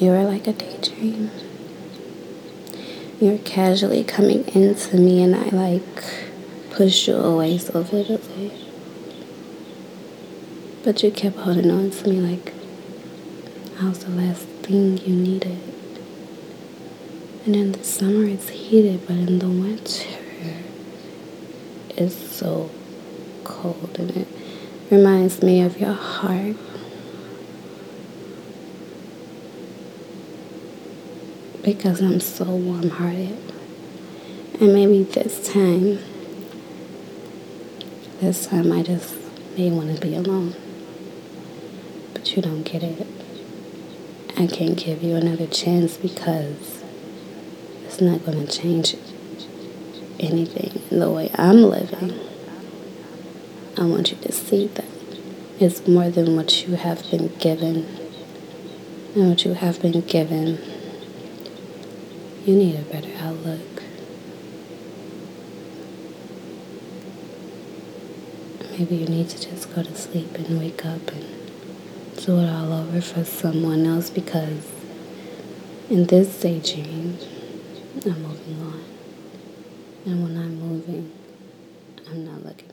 You were like a daydream. You were casually coming into me, and I like pushed you away so vividly. But you kept holding on to me like I was the last thing you needed. And in the summer it's heated, but in the winter it's so cold and it reminds me of your heart. Because I'm so warm hearted. And maybe this time, this time I just may want to be alone. But you don't get it. I can't give you another chance because it's not going to change anything in the way I'm living. I want you to see that it's more than what you have been given and what you have been given. You need a better outlook. Maybe you need to just go to sleep and wake up and do it all over for someone else because in this daydream, I'm moving on. And when I'm moving, I'm not looking